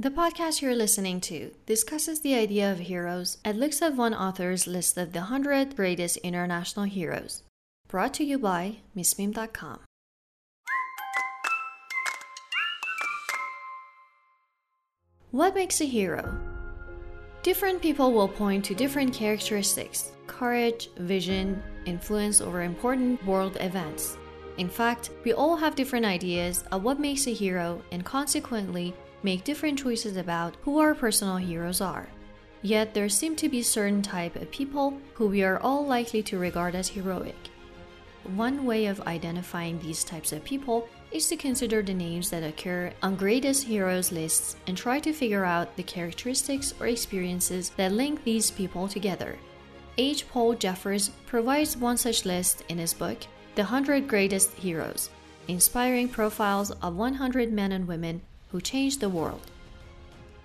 The podcast you're listening to discusses the idea of heroes and looks at one author's list of the 100 greatest international heroes. Brought to you by MissMim.com. What makes a hero? Different people will point to different characteristics courage, vision, influence over important world events. In fact, we all have different ideas of what makes a hero and consequently make different choices about who our personal heroes are. Yet there seem to be certain type of people who we are all likely to regard as heroic. One way of identifying these types of people is to consider the names that occur on greatest heroes lists and try to figure out the characteristics or experiences that link these people together. H. Paul Jeffers provides one such list in his book, The 100 Greatest Heroes, inspiring profiles of 100 men and women who changed the world.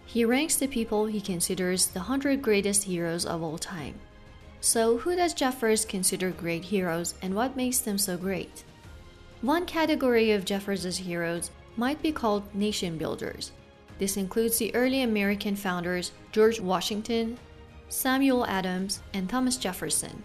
He ranks the people he considers the 100 greatest heroes of all time. So, who does Jeffers consider great heroes and what makes them so great? One category of Jeffers' heroes might be called nation builders. This includes the early American founders George Washington, Samuel Adams, and Thomas Jefferson.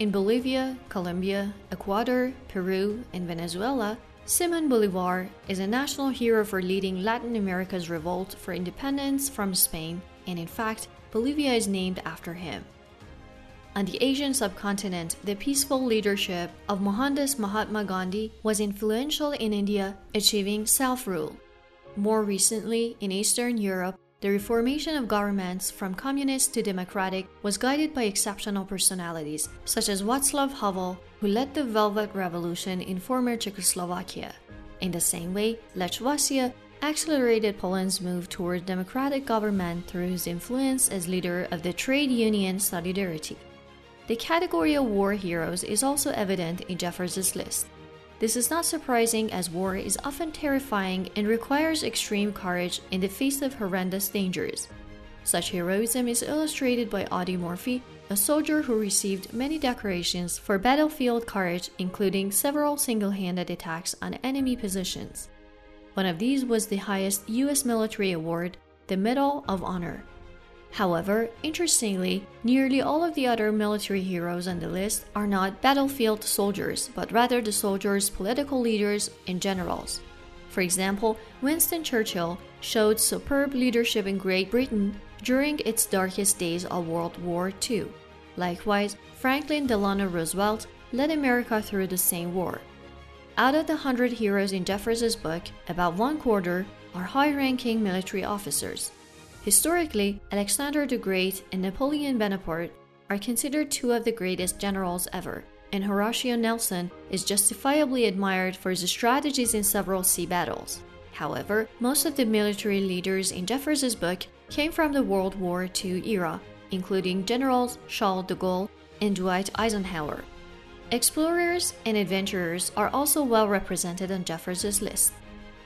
In Bolivia, Colombia, Ecuador, Peru, and Venezuela, Simon Bolivar is a national hero for leading Latin America's revolt for independence from Spain, and in fact, Bolivia is named after him. On the Asian subcontinent, the peaceful leadership of Mohandas Mahatma Gandhi was influential in India, achieving self rule. More recently, in Eastern Europe, the reformation of governments from communist to democratic was guided by exceptional personalities, such as Václav Havel, who led the Velvet Revolution in former Czechoslovakia. In the same way, Lech Walesa accelerated Poland's move toward democratic government through his influence as leader of the trade union Solidarity. The category of war heroes is also evident in Jeffers' list. This is not surprising as war is often terrifying and requires extreme courage in the face of horrendous dangers. Such heroism is illustrated by Audie Murphy, a soldier who received many decorations for battlefield courage, including several single handed attacks on enemy positions. One of these was the highest U.S. military award, the Medal of Honor. However, interestingly, nearly all of the other military heroes on the list are not battlefield soldiers, but rather the soldiers' political leaders and generals. For example, Winston Churchill showed superb leadership in Great Britain during its darkest days of World War II. Likewise, Franklin Delano Roosevelt led America through the same war. Out of the 100 heroes in Jeffers' book, about one quarter are high ranking military officers. Historically, Alexander the Great and Napoleon Bonaparte are considered two of the greatest generals ever, and Horatio Nelson is justifiably admired for his strategies in several sea battles. However, most of the military leaders in Jeffers' book came from the World War II era, including Generals Charles de Gaulle and Dwight Eisenhower. Explorers and adventurers are also well represented on Jeffers' list.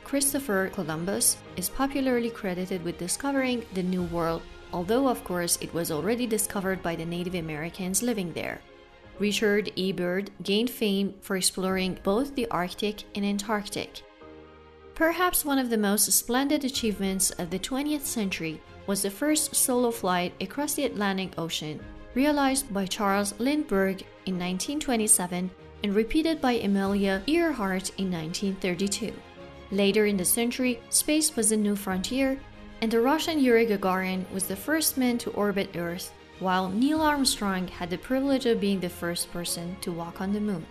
Christopher Columbus is popularly credited with discovering the New World, although, of course, it was already discovered by the Native Americans living there. Richard E. Byrd gained fame for exploring both the Arctic and Antarctic. Perhaps one of the most splendid achievements of the 20th century was the first solo flight across the Atlantic Ocean, realized by Charles Lindbergh in 1927 and repeated by Amelia Earhart in 1932. Later in the century, space was a new frontier, and the Russian Yuri Gagarin was the first man to orbit Earth, while Neil Armstrong had the privilege of being the first person to walk on the moon.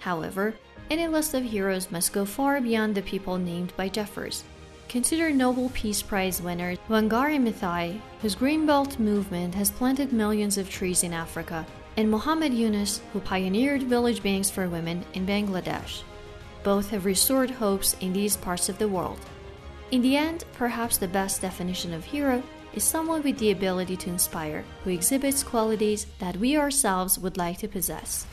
However, any list of heroes must go far beyond the people named by Jeffers. Consider Nobel Peace Prize winner Wangari Maathai, whose Green Belt movement has planted millions of trees in Africa, and Muhammad Yunus, who pioneered village banks for women in Bangladesh both have restored hopes in these parts of the world. In the end, perhaps the best definition of hero is someone with the ability to inspire, who exhibits qualities that we ourselves would like to possess.